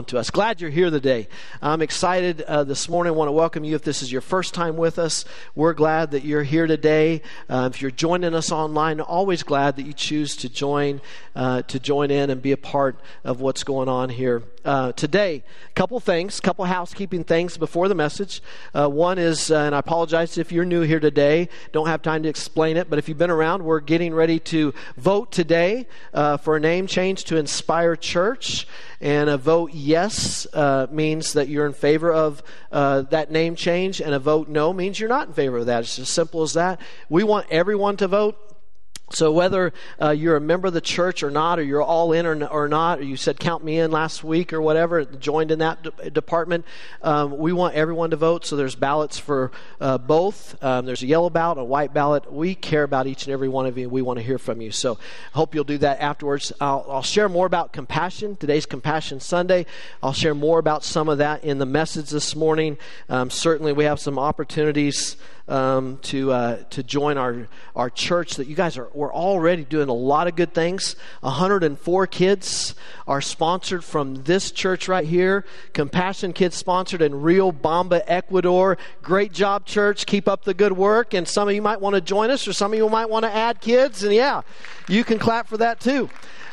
onto us. Glad you're here today. I'm excited uh, this morning. I want to welcome you if this is your first time with us. We're glad that you're here today. Uh, if you're joining us online, always glad that you choose to join uh, to join in and be a part of what's going on here uh, today. A couple things, couple housekeeping things before the message. Uh, one is, uh, and I apologize if you're new here today, don't have time to explain it, but if you've been around, we're getting ready to vote today for a name change to Inspire Church. And a vote yes uh, means that you're in favor of uh, that name change, and a vote no means you're not in favor of that. It's as simple as that. We want everyone to vote. So whether uh, you're a member of the church or not, or you're all in or, or, not, or you said count me in last week or whatever, joined in that de- department, um, we want everyone to vote. So there's ballots for uh, both. Um, there's a yellow ballot, a white ballot. We care about each and every one of you. We want to hear from you. So I hope you'll do that afterwards. I'll, I'll share more about compassion. Today's Compassion Sunday. I'll share more about some of that in the message this morning. Um, certainly, we have some opportunities um, to uh, to join our our church. That you guys are we're already doing a lot of good things. 104 kids are sponsored from this church right here. Compassion Kids sponsored in Riobamba, Ecuador. Great job, church. Keep up the good work. And some of you might want to join us, or some of you might want to add kids. And yeah, you can clap for that too.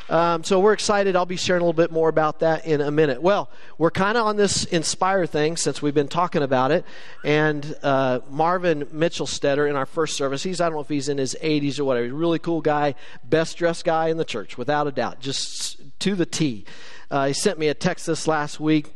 Um, so we're excited. I'll be sharing a little bit more about that in a minute. Well, we're kind of on this Inspire thing since we've been talking about it. And uh, Marvin Mitchellstetter in our first service, he's, I don't know if he's in his 80s or whatever, he's a really cool guy, best dressed guy in the church, without a doubt, just to the T. Uh, he sent me a text this last week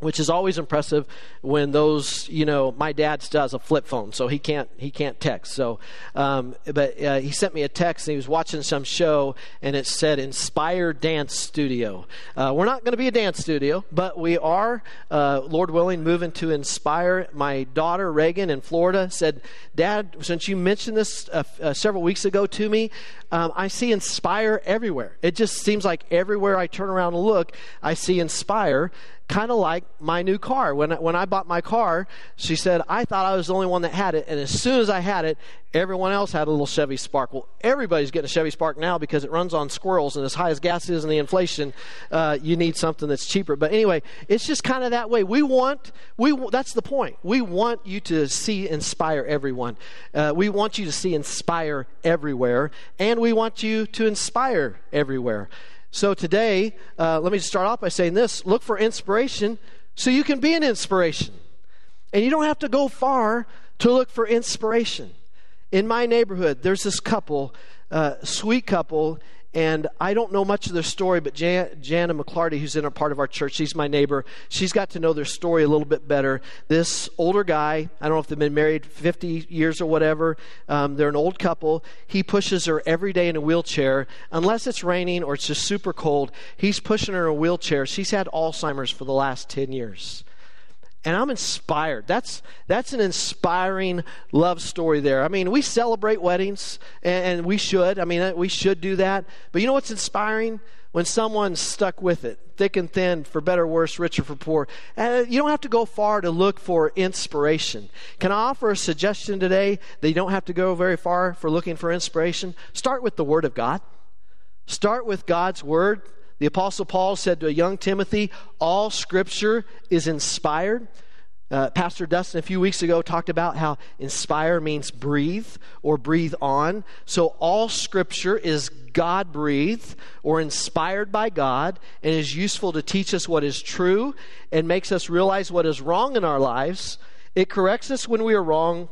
which is always impressive when those you know my dad has a flip phone so he can't he can't text. So um, but uh, he sent me a text and he was watching some show and it said inspire dance studio. Uh, we're not going to be a dance studio but we are. Uh, lord willing moving to inspire. My daughter reagan in florida said dad since you mentioned this uh, uh, several weeks ago to me um, I see inspire everywhere. It just seems like everywhere I turn around and look, I see inspire kind of like my new car. When, when I bought my car, she said, I thought I was the only one that had it. And as soon as I had it, everyone else had a little Chevy Spark. Well, everybody's getting a Chevy Spark now because it runs on squirrels. And as high as gas is and the inflation, uh, you need something that's cheaper. But anyway, it's just kind of that way. We want, we, that's the point. We want you to see inspire everyone. Uh, we want you to see inspire everywhere. And we want you to inspire everywhere. So today, uh, let me just start off by saying this look for inspiration so you can be an inspiration. And you don't have to go far to look for inspiration. In my neighborhood, there's this couple, uh, sweet couple, and I don't know much of their story, but Jan, Jana McClarty, who's in a part of our church, she's my neighbor. She's got to know their story a little bit better. This older guy, I don't know if they've been married 50 years or whatever, um, they're an old couple. He pushes her every day in a wheelchair. Unless it's raining or it's just super cold, he's pushing her in a wheelchair. She's had Alzheimer's for the last 10 years and I'm inspired. That's that's an inspiring love story there. I mean, we celebrate weddings, and, and, we should. I mean, we should do that. But you know what's inspiring? When someone's stuck with it, thick and thin, for better, or worse, richer, for poor. Uh, you don't have to go far to look for inspiration. Can I offer a suggestion today that you don't have to go very far for looking for inspiration? Start with the Word of God. Start with God's Word. The Apostle Paul said to a young Timothy, All scripture is inspired. Uh, Pastor Dustin a few weeks ago talked about how inspire means breathe or breathe on. So all scripture is God breathed or inspired by God and is useful to teach us what is true and makes us realize what is wrong in our lives. It corrects us when we are wrong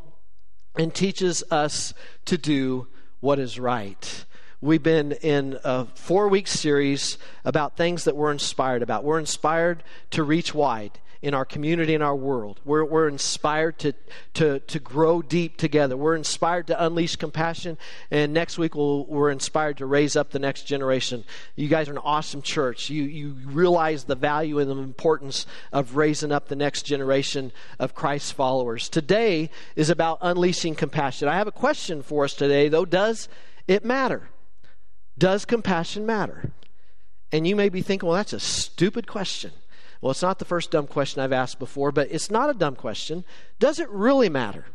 and teaches us to do what is right. We've been in a four week series about things that we're inspired about. We're inspired to reach wide in our community and our world. We're, we're inspired to, to, to grow deep together. We're inspired to unleash compassion. And next week, we'll, we're inspired to raise up the next generation. You guys are an awesome church. You, you realize the value and the importance of raising up the next generation of Christ's followers. Today is about unleashing compassion. I have a question for us today, though. Does it matter? Does compassion matter? And you may be thinking, well, that's a stupid question. Well, it's not the first dumb question I've asked before, but it's not a dumb question. Does it really matter?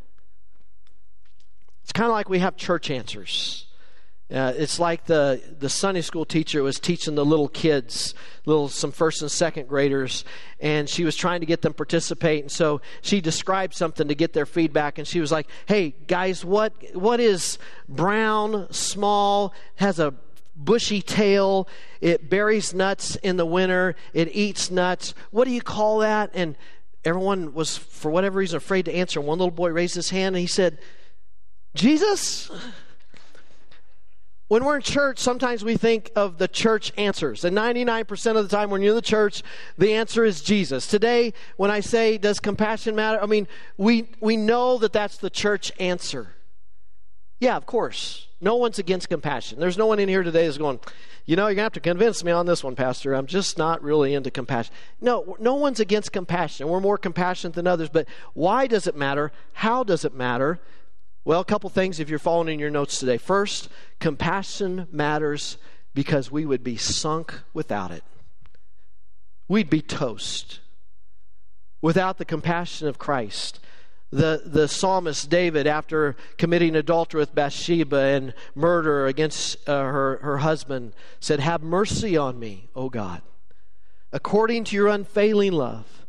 It's kind of like we have church answers. Uh, it's like the, the Sunday school teacher was teaching the little kids, little some first and second graders, and she was trying to get them participate. And so she described something to get their feedback, and she was like, "Hey guys, what what is brown, small, has a bushy tail, it buries nuts in the winter, it eats nuts. What do you call that?" And everyone was, for whatever reason, afraid to answer. One little boy raised his hand and he said, "Jesus." when we're in church, sometimes we think of the church answers. And 99% of the time when you're in the church, the answer is Jesus. Today, when I say, does compassion matter? I mean, we, we know that that's the church answer. Yeah, of course. No one's against compassion. There's no one in here today that's going, you know, you're going to have to convince me on this one, Pastor. I'm just not really into compassion. No, no one's against compassion. We're more compassionate than others. But why does it matter? How does it matter? Well, a couple things if you're following in your notes today. First, compassion matters because we would be sunk without it. We'd be toast without the compassion of Christ. The, the psalmist David, after committing adultery with Bathsheba and murder against uh, her, her husband, said, Have mercy on me, O God, according to your unfailing love,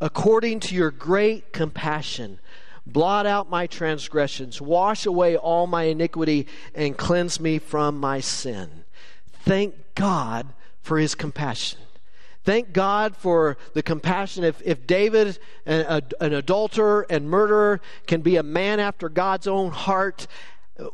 according to your great compassion Blot out my transgressions, wash away all my iniquity, and cleanse me from my sin. Thank God for his compassion. Thank God for the compassion. If, if David, an, an adulterer and murderer, can be a man after God's own heart,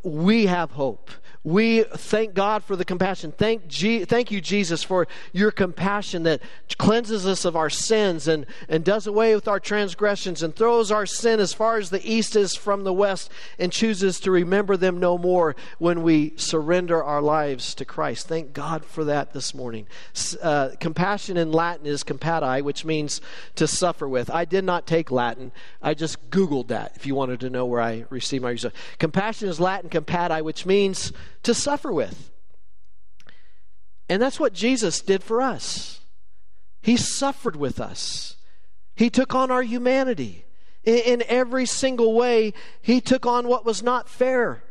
we have hope. We thank God for the compassion. Thank, G- thank you, Jesus, for your compassion that cleanses us of our sins and, and does away with our transgressions and throws our sin as far as the east is from the west and chooses to remember them no more when we surrender our lives to Christ. Thank God for that this morning. Uh, compassion in Latin is compati, which means to suffer with. I did not take Latin. I just Googled that if you wanted to know where I received my research. Compassion is Latin compati, which means to suffer with. And that's what Jesus did for us. He suffered with us, He took on our humanity. In, every single way, He took on what was not fair.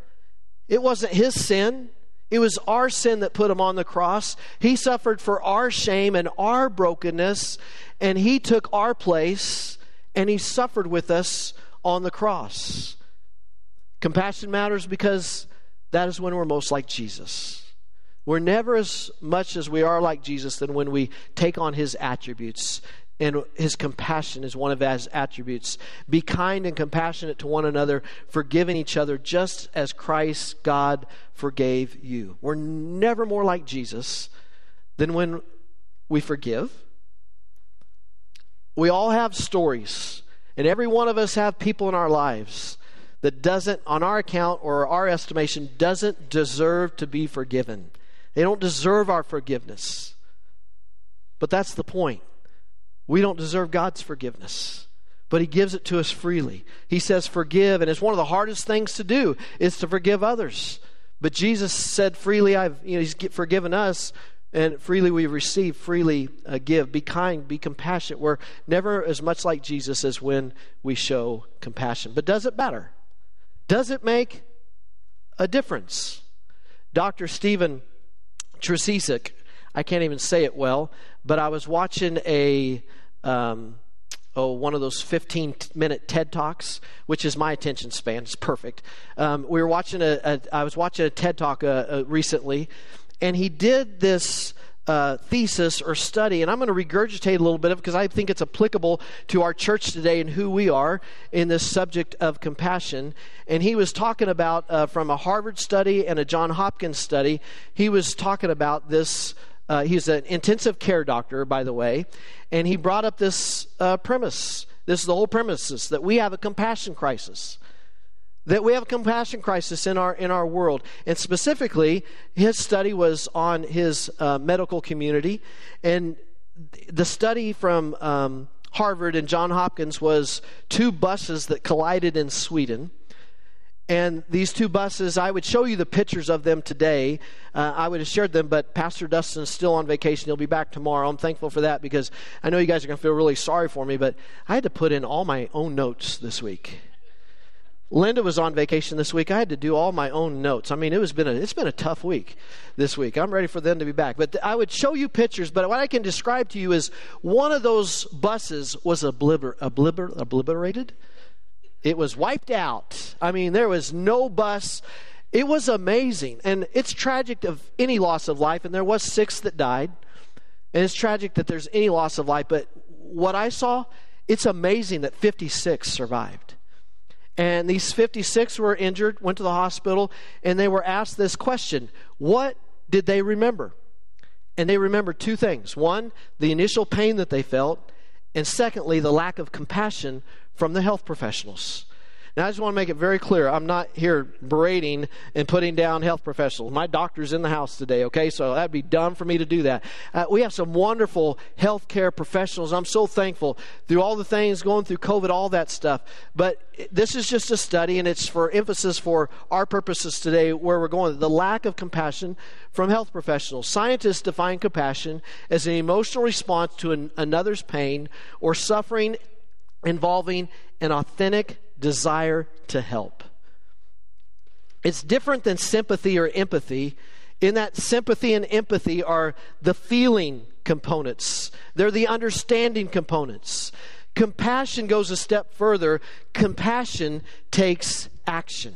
It wasn't His sin. It was our sin that put him on the cross. He suffered for our shame and our brokenness, and he took our place and he suffered with us on the cross. Compassion matters because that is when we're most like Jesus. We're never as much as we are like Jesus than when we take on his attributes. And his compassion is one of his attributes. Be kind and compassionate to one another, forgiving each other just as Christ, God, forgave you. We're never more like Jesus than when we forgive. We all have stories, and every one of us have people in our lives that doesn't, on our account or our estimation, doesn't deserve to be forgiven. They don't deserve our forgiveness. But that's the point. We don't deserve God's forgiveness, but He gives it to us freely. He says, Forgive, and it's one of the hardest things to do is to forgive others. But Jesus said, Freely, I've, you know, He's forgiven us, and freely we receive, freely uh, give. Be kind, be compassionate. We're never as much like Jesus as when we show compassion. But does it matter? Does it make a difference? Dr. Stephen Trzeciak, I can't even say it well, but I was watching a um, oh one of those 15 minute TED talks, which is my attention span. It's perfect. Um, we were watching a, a I was watching a TED talk uh, uh, recently, and he did this uh, thesis or study, and I'm going to regurgitate a little bit of because I think it's applicable to our church today and who we are in this subject of compassion. And he was talking about uh, from a Harvard study and a John Hopkins study. He was talking about this. Uh, he's an intensive care doctor, by the way, and he brought up this uh, premise. This is the whole premise: is that we have a compassion crisis that we have a compassion crisis in our in our world. And specifically his study was on his uh, medical community. And the study from um, harvard and john hopkins was two buses that collided in sweden. And these two buses i would show you the pictures of them today. Uh, i would have shared them but pastor dustin's still on vacation. He'll be back tomorrow. I'm thankful for that because i know you guys are going to feel really sorry for me but i had to put in all my own notes this week Linda was on vacation this week. I had to do all my own notes. I mean, it was been a, it's been a tough week this week. I'm ready for them to be back. But th- I would show you pictures, but what I can describe to you is one of those buses was obliter- obliter- obliterated. It was wiped out. I mean, there was no bus. It was amazing. And it's tragic of any loss of life, and there was six that died. And it's tragic that there's any loss of life, but what I saw, it's amazing that 56 survived. And these 56 were injured, went to the hospital, and they were asked this question What did they remember? And they remembered two things one, the initial pain that they felt, and secondly, the lack of compassion from the health professionals. Now, I just want to make it very clear I'm not here berating and putting down health professionals. My doctor's in the house today, okay? So that'd be dumb for me to do that. Uh, we have some wonderful healthcare professionals. I'm so thankful through all the things going through COVID, all that stuff. But this is just a study, and it's for emphasis for our purposes today where we're going. The lack of compassion from health professionals. Scientists define compassion as an emotional response to an, another's pain or suffering involving an authentic desire to help. It's different than sympathy or empathy, in that sympathy and empathy are the feeling components, they're the understanding components. Compassion goes a step further. Compassion takes action.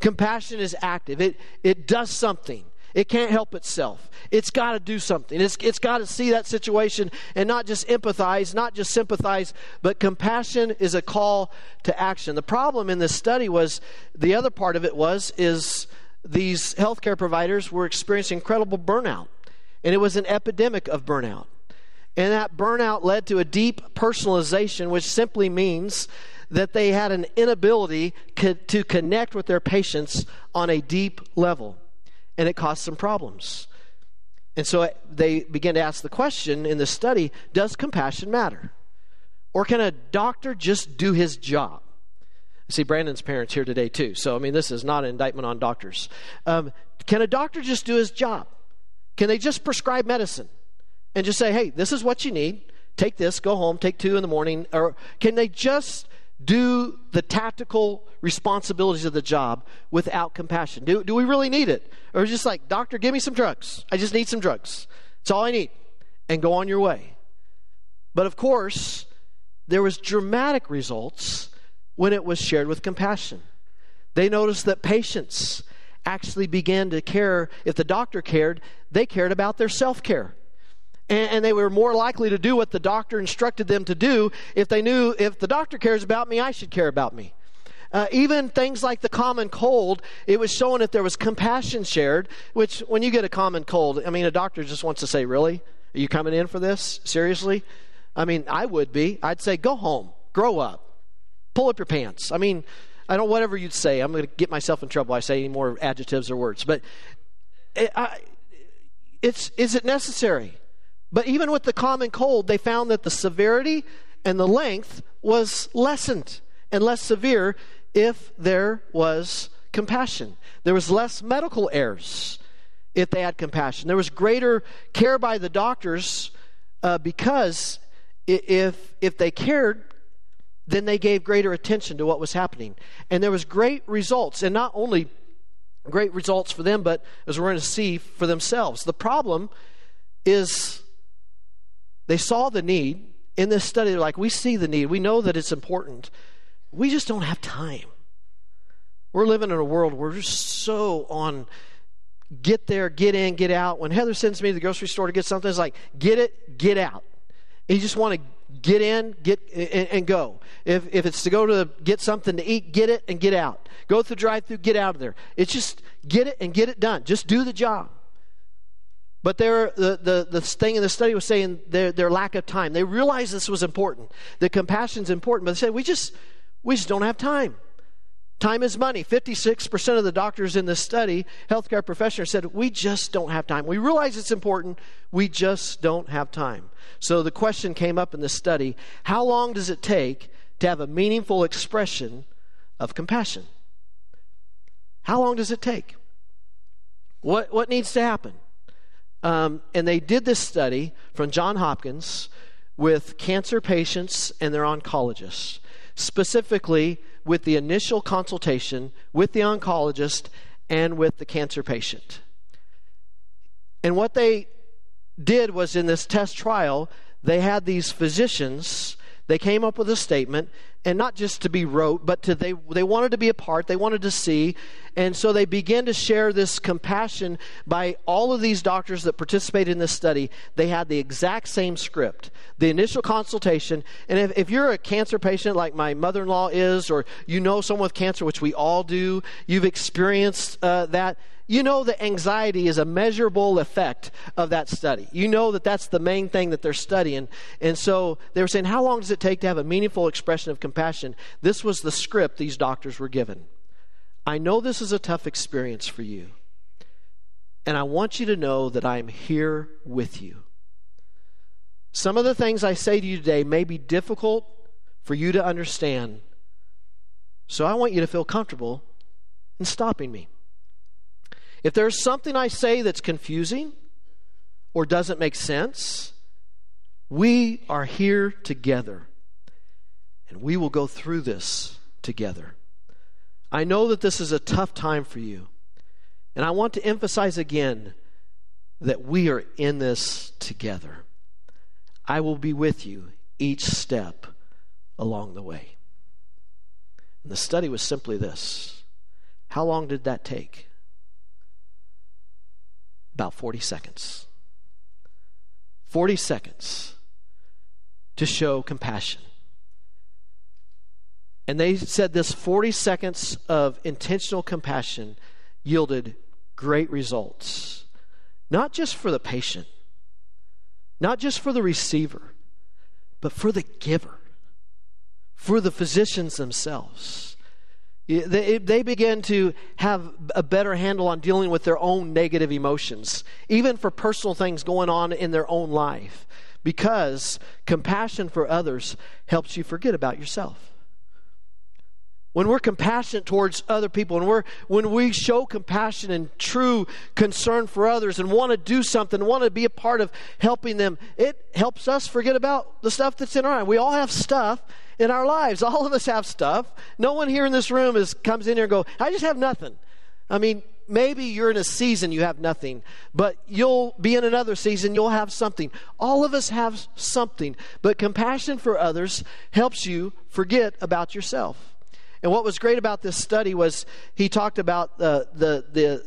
Compassion is active, it, it does something. It can't help itself. It's got to do something. It's, it's got to see that situation and not just empathize, not just sympathize, but compassion is a call to action. The problem in this study was the other part of it was is these healthcare providers were experiencing incredible burnout. And it was an epidemic of burnout. And that burnout led to a depersonalization, which simply means that they had an inability to connect with their patients on a deep level and it caused some problems. And so they began to ask the question in the study Does compassion matter? Or can a doctor just do his job? See, Brandon's parents here today, too. So, I mean, this is not an indictment on doctors. Um, can a doctor just do his job? Can they just prescribe medicine and just say, hey, this is what you need? Take this, go home, take two in the morning? Or can they just do the tactical responsibilities of the job without compassion? Do, do we really need it? Or just like, doctor, give me some drugs. I just need some drugs. It's all I need. And go on your way. But of course, there was dramatic results when it was shared with compassion. They noticed that patients actually began to care. If the doctor cared, they cared about their self care and, and, they were more likely to do what the doctor instructed them to do if they knew if the doctor cares about me, I should care about me. Uh, even things like the common cold, it was showing if there was compassion shared, which when you get a common cold, I mean, a doctor just wants to say, Really? Are you coming in for this? Seriously? I mean, I would be. I'd say, Go home, grow up, pull up your pants. I mean, I don't, whatever you'd say. I'm going to get myself in trouble. I say any more adjectives or words. But it, I, it's, is it necessary? But even with the common cold, they found that the severity and the length was lessened and less severe if there was compassion. There was less medical errors if they had compassion. There was greater care by the doctors uh, because if, if they cared, then they gave greater attention to what was happening. And there was great results, and not only great results for them, but as we're going to see, for themselves. The problem is they saw the need in this study. They're like, we see the need. We know that it's important. We just don't have time. We're living in a world where we're so on get there, get in, get out. When Heather sends me to the grocery store to get something, it's like, get it, get out. And you just want to get in, get and, and, go. If, if it's to go to get something to eat, get it and get out. Go through drive through, get out of there. It's just get it and get it done. Just do the job. But the, the, the thing in the study was saying their, their lack of time. They realized this was important. The compassion is important, but they said, we just, we just don't have time. Time is money. 56% of the doctors in this study, healthcare professionals, said, We just don't have time. We realize it's important. We just don't have time. So the question came up in this study how long does it take to have a meaningful expression of compassion? How long does it take? What, what needs to happen? Um, and they did this study from John Hopkins with cancer patients and their oncologists, specifically with the initial consultation with the oncologist and with the cancer patient. And what they did was in this test trial, they had these physicians, they came up with a statement, and not just to be wrote, but to they, they wanted to be a part, they wanted to see. And so they began to share this compassion by all of these doctors that participated in this study. They had the exact same script, the initial consultation. And if, if you're a cancer patient like my mother in law is, or you know someone with cancer, which we all do, you've experienced uh, that you know that anxiety is a measurable effect of that study. You know that that's the main thing that they're studying. And so they were saying, How long does it take to have a meaningful expression of compassion? This was the script these doctors were given. I know this is a tough experience for you. And I want you to know that I'm here with you. Some of the things I say to you today may be difficult for you to understand. So I want you to feel comfortable in stopping me. If there's something I say that's confusing or doesn't make sense, we are here together and we will go through this together. I know that this is a tough time for you, and I want to emphasize again that we are in this together. I will be with you each step along the way. And the study was simply this How long did that take? About 40 seconds. 40 seconds to show compassion. And they said this 40 seconds of intentional compassion yielded great results, not just for the patient, not just for the receiver, but for the giver, for the physicians themselves. They, they begin to have a better handle on dealing with their own negative emotions, even for personal things going on in their own life, because compassion for others helps you forget about yourself. When we're compassionate towards other people, and we're, when we show compassion and true concern for others and want to do something, want to be a part of helping them, it helps us forget about the stuff that's in our life. We all have stuff, in our lives. All of us have stuff. No one here in this room is comes in here and go, I just have nothing. I mean, maybe you're in a season you have nothing, but you'll be in another season you'll have something. All of us have something, but compassion for others helps you forget about yourself. And what was great about this study was he talked about the the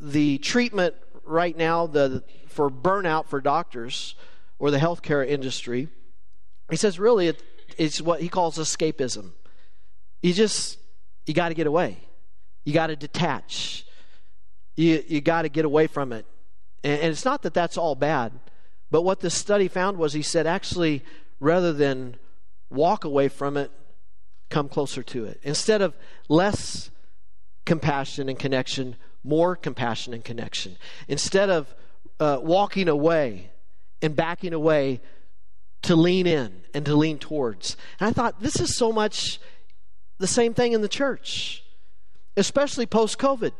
the, treatment right now the for burnout for doctors or the healthcare industry. He says really it, it's what he calls escapism. You just, you got to get away. You got to detach. You, you got to get away from it. And, and it's not that that's all bad, but what this study found was he said, actually, rather than walk away from it, come closer to it. Instead of less compassion and connection, more compassion and connection. Instead of uh, walking away and backing away, to lean in and to lean towards. And I thought, this is so much the same thing in the church, especially post COVID.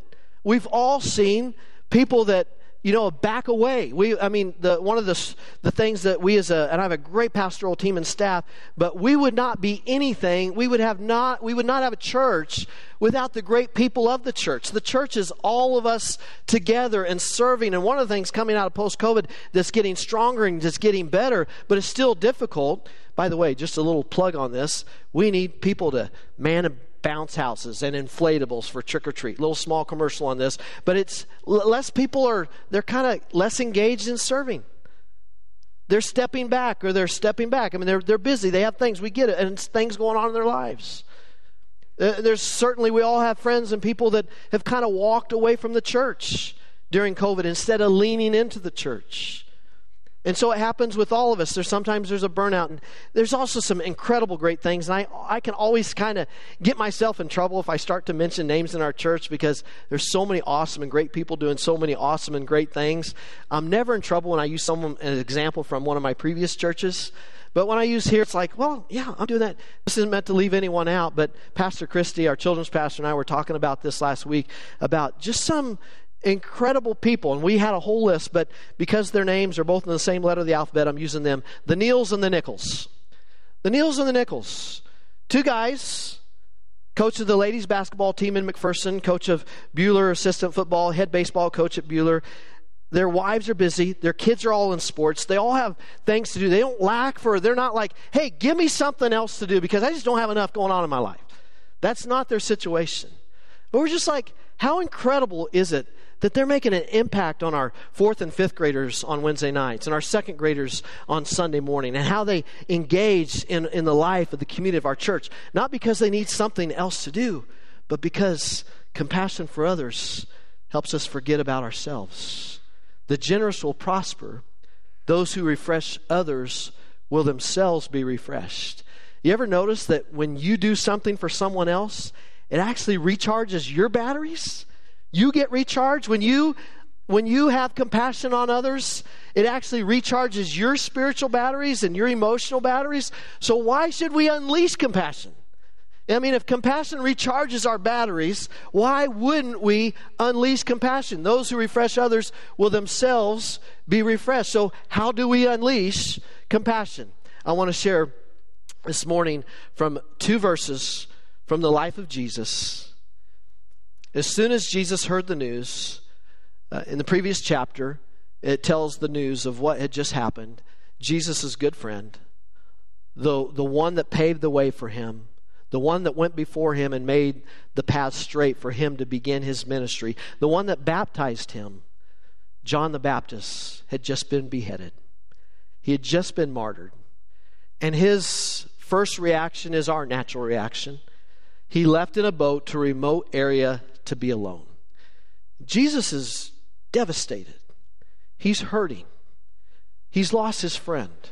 We've all seen people that you know, back away. We, I mean, the, one of the, the things that we as a, and I have a great pastoral team and staff, but we would not be anything, we would have not, we would not have a church without the great people of the church. The church is all of us together and serving. And one of the things coming out of post COVID that's getting stronger and just getting better, but it's still difficult. By the way, just a little plug on this. We need people to man a bounce houses and inflatables for trick or treat. Little small commercial on this, but it's less people are they're kind of less engaged in serving. They're stepping back or they're stepping back. I mean, they're they're busy. They have things. We get it, and things going on in their lives. Uh, there's certainly we all have friends and people that have kind of walked away from the church during COVID instead of leaning into the church. And so it happens with all of us. There's sometimes there's a burnout, and there's also some incredible great things. And I, I can always kind of get myself in trouble if I start to mention names in our church because there's so many awesome and great people doing so many awesome and great things. I'm never in trouble when I use someone as an example from one of my previous churches. But when I use here, it's like, well, yeah, I'm doing that. This isn't meant to leave anyone out, but Pastor Christie, our children's pastor, and I were talking about this last week about just some incredible people, and we had a whole list, but because their names are both in the same letter of the alphabet, I'm using them. The Neils and the Nichols. The Neils and the Nichols. Two guys coach of the ladies basketball team in McPherson, coach of Buhler assistant football, head baseball coach at Buhler. Their wives are busy. Their kids are all in sports. They all have things to do. They don't lack for, they're not like, hey, give me something else to do because I just don't have enough going on in my life. That's not their situation. But we're just like, how incredible is it that they're making an impact on our fourth and fifth graders on Wednesday nights and our second graders on Sunday morning and how they engage in, in the life of the community of our church. Not because they need something else to do, but because compassion for others helps us forget about ourselves. The generous will prosper. Those who refresh others will themselves be refreshed. You ever notice that when you do something for someone else, it actually recharges your batteries? You get recharged when you when you have compassion on others, it actually recharges your spiritual batteries and your emotional batteries. So why should we unleash compassion? I mean, if compassion recharges our batteries, why wouldn't we unleash compassion? Those who refresh others will themselves be refreshed. So, how do we unleash compassion? I want to share this morning from two verses from the life of Jesus as soon as Jesus heard the news, uh, in the previous chapter, it tells the news of what had just happened. Jesus' good friend, the, the one that paved the way for him, the one that went before him and made the path straight for him to begin his ministry, the one that baptized him, John the Baptist, had just been beheaded. He had just been martyred. And his first reaction is our natural reaction. He left in a boat to a remote area to be alone. Jesus is devastated. He's hurting. He's lost his friend.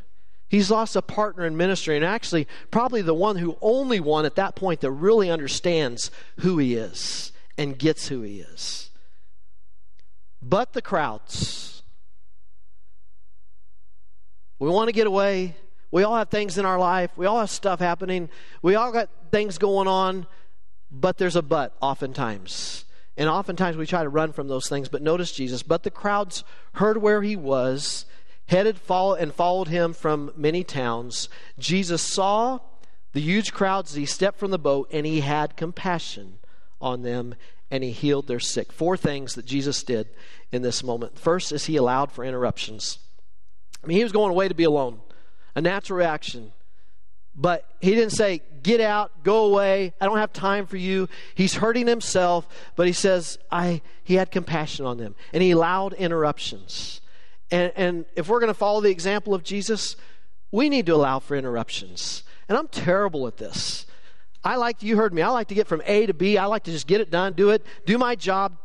He's lost a partner in ministry, and actually, probably the one who only one at that point that really understands who he is and gets who he is. But the crowds. We want to get away. We all have things in our life. We all have stuff happening. We all got things going on. But there's a but oftentimes. And oftentimes we try to run from those things, but notice Jesus. But the crowds heard where he was, headed follow, and followed him from many towns. Jesus saw the huge crowds as he stepped from the boat, and he had compassion on them, and he healed their sick. Four things that Jesus did in this moment. First is he allowed for interruptions. I mean, he was going away to be alone, a natural reaction. But he didn't say, get out, go away, I don't have time for you. He's hurting himself, but he says, I, he had compassion on them. And he allowed interruptions. And, and if we're going to follow the example of Jesus, we need to allow for interruptions. And I'm terrible at this. I like, you heard me, I like to get from A to B. I like to just get it done, do it, do my job,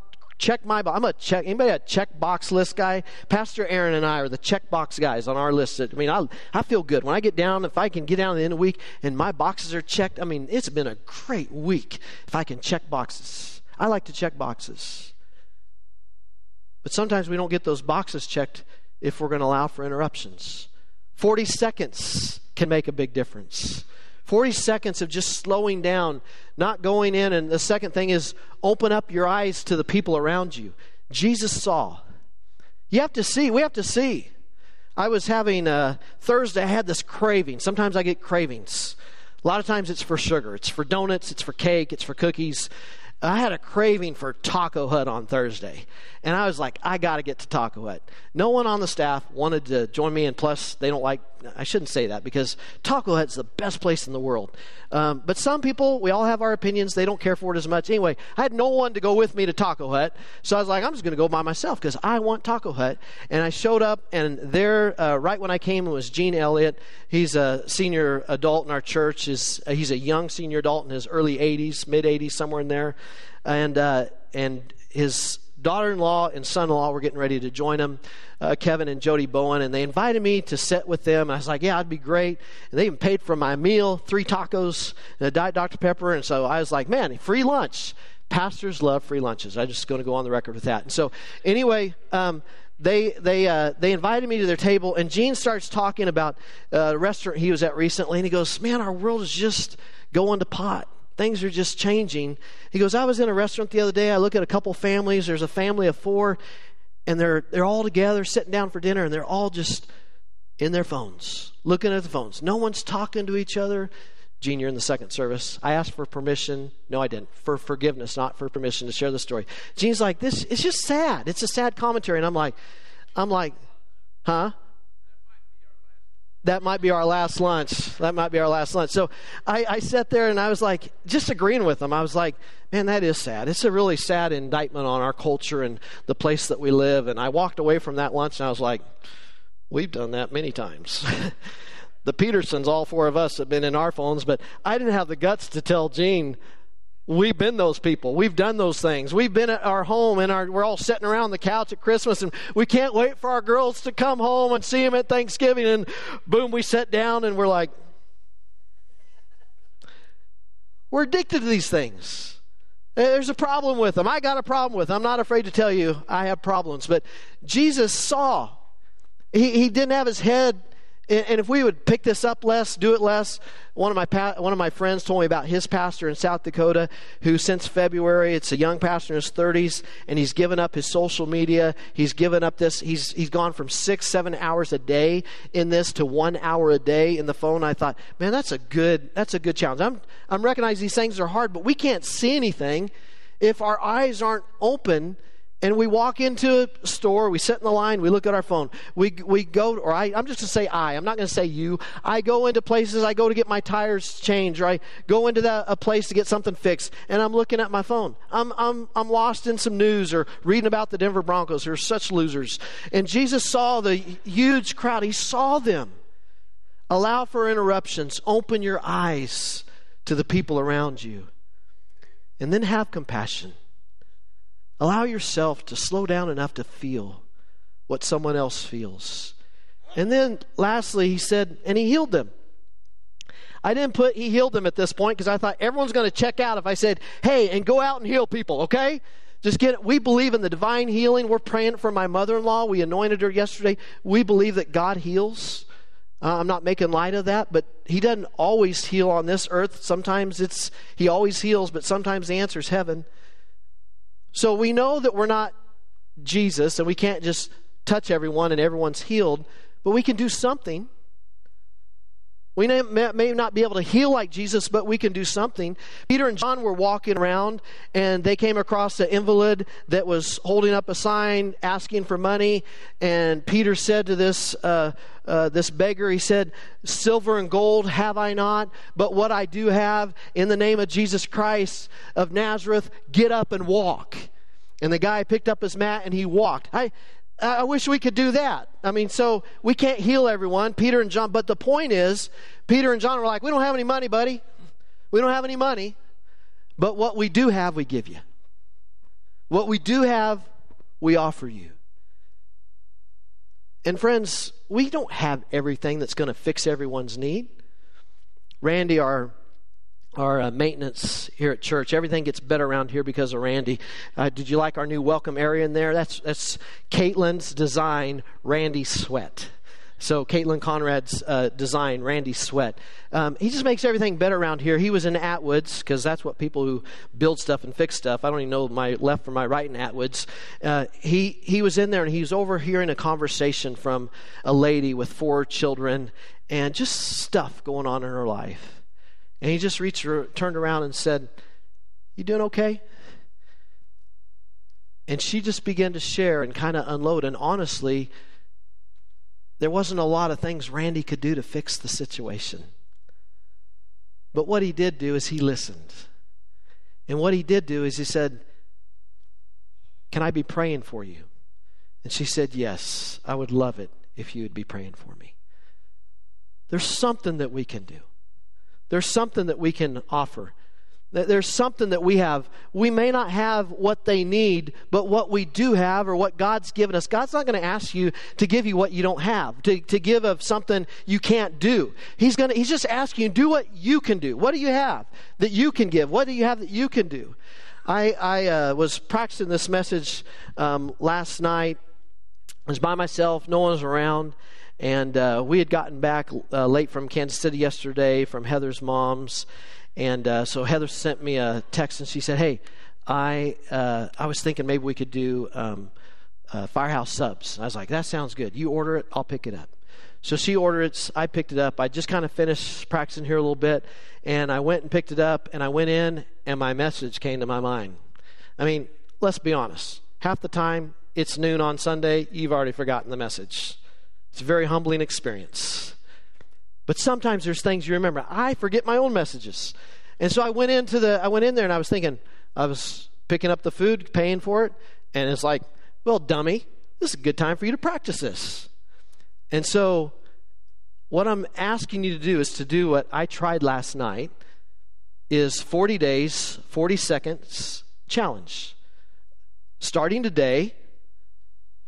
check my box. I'm a check. Anybody a check box list guy? Pastor Aaron and I are the check box guys on our list. I mean, I I feel good when I get down. If I can get down at the end of the week and my boxes are checked, I mean, it's been a great week if I can check boxes. I like to check boxes, but sometimes we don't get those boxes checked if we're going to allow for interruptions. Forty seconds can make a big difference. 40 seconds of just slowing down, not going in. And the second thing is open up your eyes to the people around you. Jesus saw. You have to see. We have to see. I was having a uh, Thursday, I had this craving. Sometimes I get cravings. A lot of times it's for sugar, it's for donuts, it's for cake, it's for cookies. I had a craving for Taco Hut on Thursday. And I was like, I got to get to Taco Hut. No one on the staff wanted to join me, and plus, they don't like, I shouldn't say that because Taco Hut's the best place in the world. Um, but some people, we all have our opinions, they don't care for it as much. Anyway, I had no one to go with me to Taco Hut, so I was like, I'm just going to go by myself because I want Taco Hut. And I showed up, and there, uh, right when I came, was Gene Elliott. He's a senior adult in our church. He's, he's a young senior adult in his early 80s, mid 80s, somewhere in there. And, uh, and his daughter in law and son in law were getting ready to join him, uh, Kevin and Jody Bowen, and they invited me to sit with them. And I was like, yeah, I'd be great. And they even paid for my meal three tacos and a Diet Dr. Pepper. And so I was like, man, free lunch. Pastors love free lunches. I'm just going to go on the record with that. And so, anyway, um, they they uh, they invited me to their table, and Gene starts talking about uh, a restaurant he was at recently, and he goes, "Man, our world is just going to pot." Things are just changing. He goes, I was in a restaurant the other day. I look at a couple families. There's a family of four, and they're, they're all together sitting down for dinner, and they're all just in their phones, looking at the phones. No one's talking to each other, Gene, you're in the second service. I asked for permission. No, I didn't. For forgiveness, not for permission to share the story. Gene's like, this it's just sad. It's a sad commentary. And I'm like, I'm like, huh? That might be our last lunch. That might be our last lunch. So I, I sat there and I was like, just agreeing with them. I was like, man, that is sad. It's a really sad indictment on our culture and the place that we live. And I walked away from that lunch and I was like, we've done that many times. the Petersons, all four of us, have been in our phones, but I didn't have the guts to tell Gene, we've been those people. We've done those things. We've been at our home and our, we're all sitting around the couch at Christmas and we can't wait for our girls to come home and see them at Thanksgiving. And boom, we sit down and we're like, we're addicted to these things. Eh, there's a problem with them. I got a problem with them. I'm not afraid to tell you I have problems. But Jesus saw. He, he didn't have his head and if we would pick this up less, do it less, one of my pa- one of my friends told me about his pastor in South Dakota, who since February, it's a young pastor in his 30s, and he's given up his social media. He's given up this. He's he's gone from six, seven hours a day in this to one hour a day in the phone. I thought, man, that's a good that's a good challenge. I'm I'm recognizing these things are hard, but we can't see anything if our eyes aren't open and we walk into a store, we sit in the line, we look at our phone. We, we go, or I, I'm just going to say I, I'm not going to say you. I go into places, I go to get my tires changed, or I go into a place to get something fixed, and I'm looking at my phone. I'm, I'm, I'm lost in some news or reading about the Denver Broncos, who are such losers. And Jesus saw the huge crowd, He saw them. Allow for interruptions, open your eyes to the people around you, and then have compassion. Allow yourself to slow down enough to feel what someone else feels. And then lastly, he said, and he healed them. I didn't put he healed them at this point because I thought everyone's going to check out if I said, hey, and go out and heal people, okay? Just get it. We believe in the divine healing. We're praying for my mother in law. We anointed her yesterday. We believe that God heals. Uh, I'm not making light of that, but He doesn't always heal on this earth. Sometimes it's He always heals, but sometimes the answer is heaven. So we know that we're not Jesus and we can't just touch everyone and everyone's healed, but we can do something. We may not be able to heal like Jesus, but we can do something. Peter and John were walking around and they came across an invalid that was holding up a sign asking for money. And Peter said to this, uh, uh, this beggar, he said, Silver and gold have I not, but what I do have, in the name of Jesus Christ of Nazareth, get up and walk. And the guy picked up his mat and he walked. I, I wish we could do that. I mean, so we can't heal everyone, Peter and John. But the point is, Peter and John were like, we don't have any money, buddy. We don't have any money. But what we do have, we give you. What we do have, we offer you. And friends, we don't have everything that's going to fix everyone's need. Randy, our our uh, maintenance here at church. Everything gets better around here because of Randy. Uh, did you like our new welcome area in there? That's that's Caitlin's design, Randy Sweat. So Caitlin Conrad's uh, design, Randy Sweat. Um, he just makes everything better around here. He was in Atwoods because that's what people who build stuff and fix stuff. I don't even know my left from my right in Atwoods. Uh, he he was in there and he was overhearing a conversation from a lady with four children and just stuff going on in her life. And he just reached, turned around and said, You doing okay? And she just began to share and kind of unload. And honestly, there wasn't a lot of things Randy could do to fix the situation. But what he did do is he listened. And what he did do is he said, Can I be praying for you? And she said, Yes, I would love it if you would be praying for me. There's something that we can do. There's something that we can offer. There's something that we have. We may not have what they need, but what we do have or what God's given us, God's not going to ask you to give you what you don't have, to, to give of something you can't do. He's, to, he's just asking you, do what you can do. What do you have that you can give? What do you have that you can do? I, I uh, was practicing this message um, last night. I was by myself, no one was around. And uh, we had gotten back uh, late from Kansas City yesterday from Heather's mom's. And uh, so Heather sent me a text and she said, Hey, I, uh, I was thinking maybe we could do um, uh, firehouse subs. I was like, That sounds good. You order it, I'll pick it up. So she ordered it. I picked it up. I just kind of finished practicing here a little bit, and I went and picked it up, and I went in, and my message came to my mind. I mean, let's be honest. Half the time, it's noon on Sunday, you've already forgotten the message. It's a very humbling experience. But sometimes there's things you remember. I forget my own messages. And so I went into the I went in there and I was thinking, I was picking up the food, paying for it, and it's like, well, dummy, this is a good time for you to practice this. And so, what I'm asking you to do is to do what I tried last night is 40 days, 40 seconds challenge. Starting today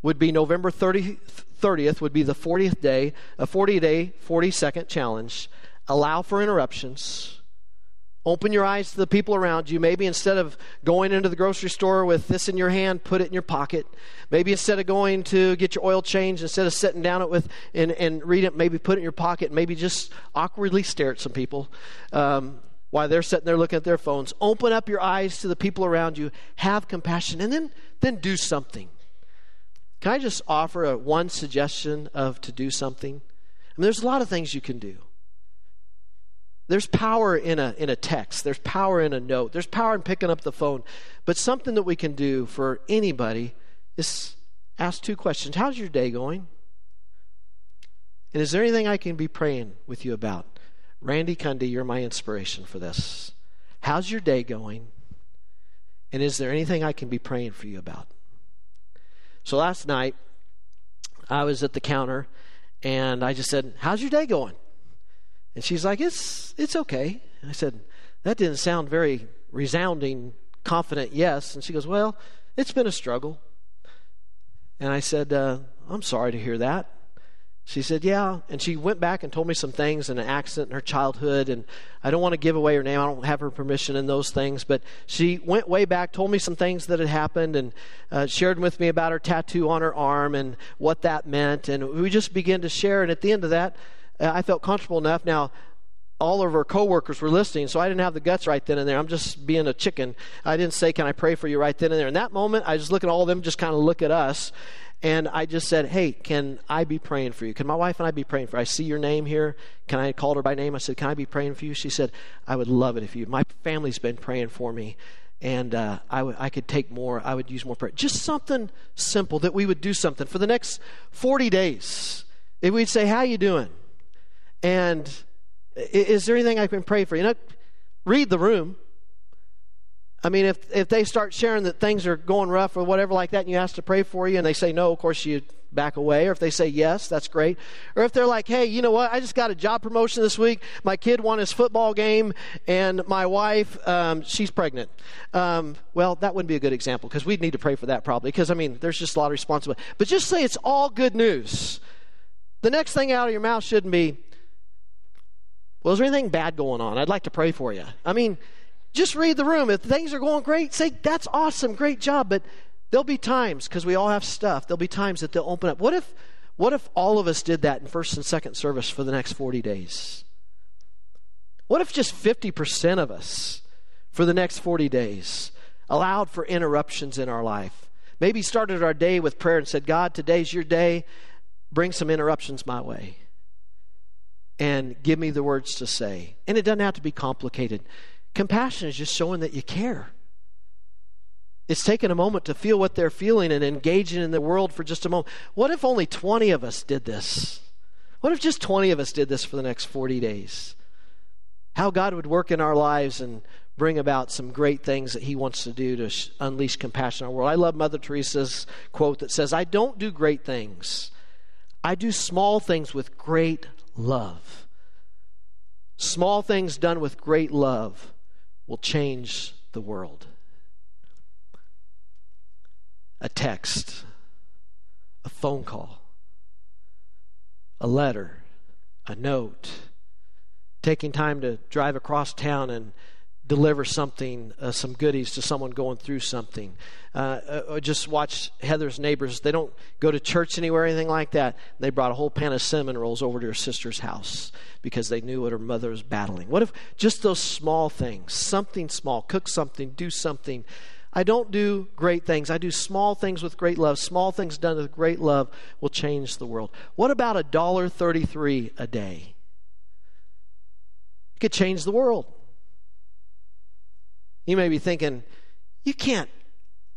would be November 30, 30th would be the 40th day, a 40 day, 40 second challenge. Allow for interruptions. Open your eyes to the people around you. Maybe instead of going into the grocery store with this in your hand, put it in your pocket. Maybe instead of going to get your oil changed, instead of sitting down it with and, and read it, maybe put it in your pocket. Maybe just awkwardly stare at some people um, while they're sitting there looking at their phones. Open up your eyes to the people around you. Have compassion, and then then do something. Can I just offer a one suggestion of to do something? I mean, there's a lot of things you can do. There's power in a, in a text, there's power in a note, there's power in picking up the phone. But something that we can do for anybody is ask two questions How's your day going? And is there anything I can be praying with you about? Randy Cundy, you're my inspiration for this. How's your day going? And is there anything I can be praying for you about? So last night, I was at the counter and I just said, How's your day going? And she's like, It's, it's okay. And I said, That didn't sound very resounding, confident yes. And she goes, Well, it's been a struggle. And I said, uh, I'm sorry to hear that. She said, Yeah. And she went back and told me some things and an accident in her childhood. And I don't want to give away her name. I don't have her permission in those things. But she went way back, told me some things that had happened, and uh, shared with me about her tattoo on her arm and what that meant. And we just began to share. And at the end of that, uh, I felt comfortable enough. Now, all of our coworkers were listening, so I didn't have the guts right then and there. I'm just being a chicken. I didn't say, Can I pray for you right then and there? In that moment, I was looking at all of them, just kind of look at us. And I just said, Hey, can I be praying for you? Can my wife and I be praying for you? I see your name here. Can I call her by name? I said, Can I be praying for you? She said, I would love it if you. My family's been praying for me and uh, I, w- I could take more. I would use more prayer. Just something simple that we would do something for the next 40 days. If we'd say, How you doing? And is there anything I can pray for? You know, read the room. I mean, if, if they start sharing that things are going rough or whatever like that, and you ask to pray for you, and they say no, of course you back away. Or if they say yes, that's great. Or if they're like, hey, you know what? I just got a job promotion this week. My kid won his football game, and my wife, um, she's pregnant. Um, well, that wouldn't be a good example because we'd need to pray for that probably. Because I mean, there's just a lot of responsibility. But just say it's all good news. The next thing out of your mouth shouldn't be, well, is there anything bad going on? I'd like to pray for you. I mean, just read the room. If things are going great, say, that's awesome, great job. But there'll be times, because we all have stuff, there'll be times that they'll open up. What if, what if all of us did that in first and second service for the next 40 days? What if just 50% of us for the next 40 days allowed for interruptions in our life? Maybe started our day with prayer and said, God, today's your day. Bring some interruptions my way and give me the words to say. And it doesn't have to be complicated. Compassion is just showing that you care. It's taking a moment to feel what they're feeling and engaging in the world for just a moment. What if only 20 of us did this? What if just 20 of us did this for the next 40 days? How God would work in our lives and bring about some great things that He wants to do to sh- unleash compassion in our world. I love Mother Teresa's quote that says, I don't do great things, I do small things with great love. Small things done with great love will change the world. A text, a phone call, a letter, a note, taking time to drive across town and deliver something, uh, some goodies to someone going through something. Uh, uh, just watch Heather's neighbors. They don't go to church anywhere anything like that. They brought a whole pan of cinnamon rolls over to her sister's house because they knew what her mother was battling. What if just those small things, something small, cook something, do something. I don't do great things. I do small things with great love. Small things done with great love will change the world. What about a dollar thirty-three a day? It could change the world. You may be thinking, you can't,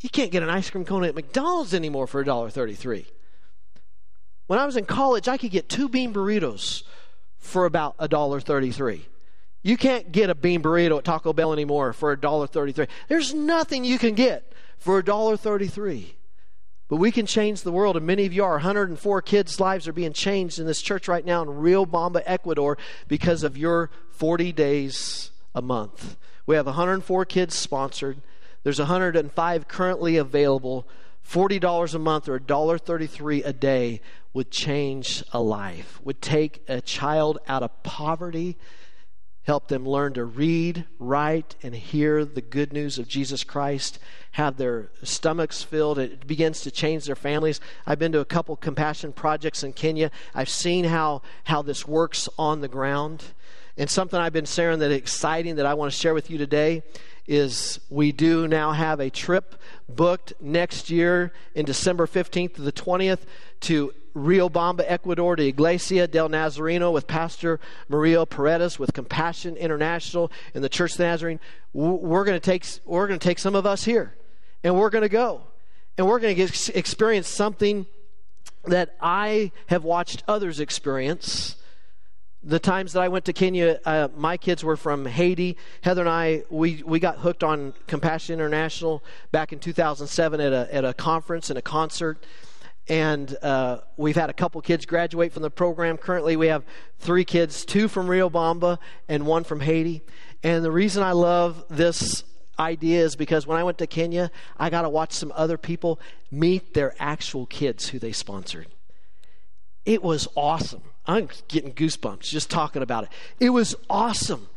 you can't get an ice cream cone at McDonald's anymore for a dollar thirty-three. When I was in college, I could get two bean burritos for about a dollar thirty-three. You can't get a bean burrito at Taco Bell anymore for a dollar thirty-three. There's nothing you can get for a dollar thirty-three. But we can change the world, and many of you are. 104 kids' lives are being changed in this church right now in Riobamba, Ecuador, because of your 40 days a month. We have 104 kids sponsored. There's 105 currently available. $40 a month or $1.33 a day would change a life, would take a child out of poverty help them learn to read, write, and hear the good news of Jesus Christ, have their stomachs filled. It begins to change their families. I've been to a couple compassion projects in Kenya. I've seen how, how this works on the ground. And something I've been sharing that exciting that I want to share with you today is we do now have a trip booked next year in December 15th to the 20th to Riobamba, Ecuador, to Iglesia del Nazareno with Pastor Mario Paredes with Compassion International and the Church of the Nazarene. We're going to take we're going to take some of us here, and we're going to go, and we're going to experience something that I have watched others experience. The times that I went to Kenya, uh, my kids were from Haiti. Heather and I, we, we got hooked on Compassion International back in 2007 at a, at a conference and a concert and uh, we've had a couple kids graduate from the program. Currently, we have three kids, two from Riobamba and one from Haiti. And the reason I love this idea is because when I went to Kenya, I got to watch some other people meet their actual kids who they sponsored. It was awesome. I'm getting goosebumps just talking about it. It was awesome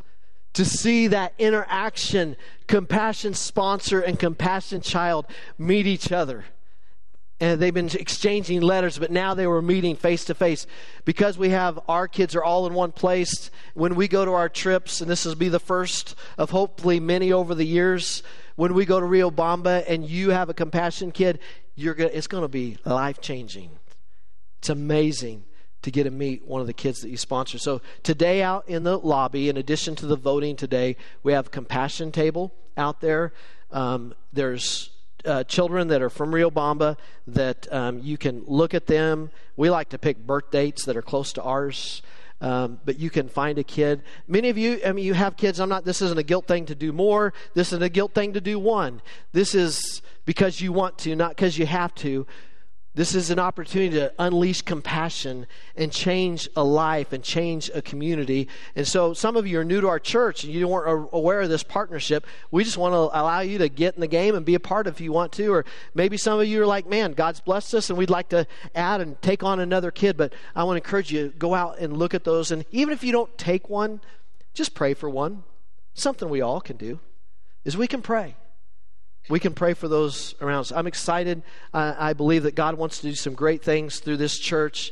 to see that interaction, compassion sponsor and compassion child meet each other and they've been exchanging letters, but now they were meeting face to face. Because we have our kids are all in one place, when we go to our trips, and this will be the first of hopefully many over the years, when we go to Riobamba and you have a compassion kid, you're gonna, it's going to be life changing. It's amazing to get to meet one of the kids that you sponsor. So today out in the lobby, in addition to the voting today, we have compassion table out there. Um, there's uh, children that are from Riobamba that um, you can look at them. We like to pick birth dates that are close to ours. Um, but you can find a kid. Many of you, I mean, you have kids. I'm not, this isn't a guilt thing to do more. This isn't a guilt thing to do one. This is because you want to, not because you have to. This is an opportunity to unleash compassion and change a life and change a community. And so, some of you are new to our church and you weren't aware of this partnership. We just want to allow you to get in the game and be a part if you want to. Or maybe some of you are like, man, God's blessed us and we'd like to add and take on another kid. But I want to encourage you to go out and look at those. And even if you don't take one, just pray for one. Something we all can do is we can pray we can pray for those around us. I'm excited. I believe that God wants to do some great things through this church.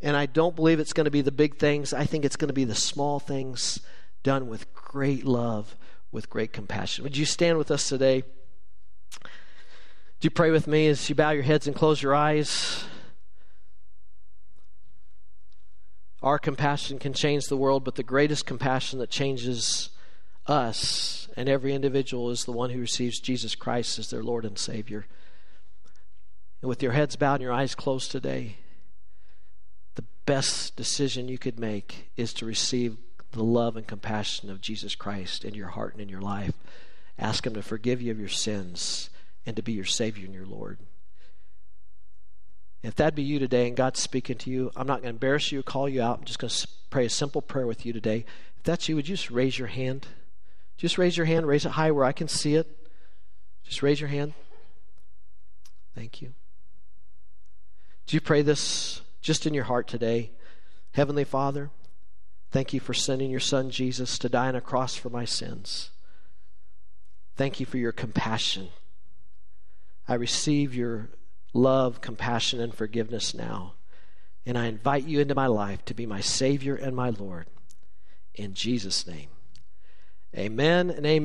And I don't believe it's going to be the big things. I think it's going to be the small things done with great love, with great compassion. Would you stand with us today? Do you pray with me as you bow your heads and close your eyes? Our compassion can change the world, but the greatest compassion that changes us and every individual is the one who receives Jesus Christ as their Lord and Savior. And with your heads bowed and your eyes closed today, the best decision you could make is to receive the love and compassion of Jesus Christ in your heart and in your life. Ask Him to forgive you of your sins and to be your Savior and your Lord. If that be you today and God's speaking to you, I'm not going to embarrass you or call you out. I'm just going to pray a simple prayer with you today. If that's you, would you just raise your hand? Just raise your hand, raise it high where I can see it. Just raise your hand. Thank you. Do you pray this just in your heart today? Heavenly Father, thank you for sending your Son Jesus to die on a cross for my sins. Thank you for your compassion. I receive your love, compassion, and forgiveness now. And I invite you into my life to be my Savior and my Lord. In Jesus' name. Amen and amen.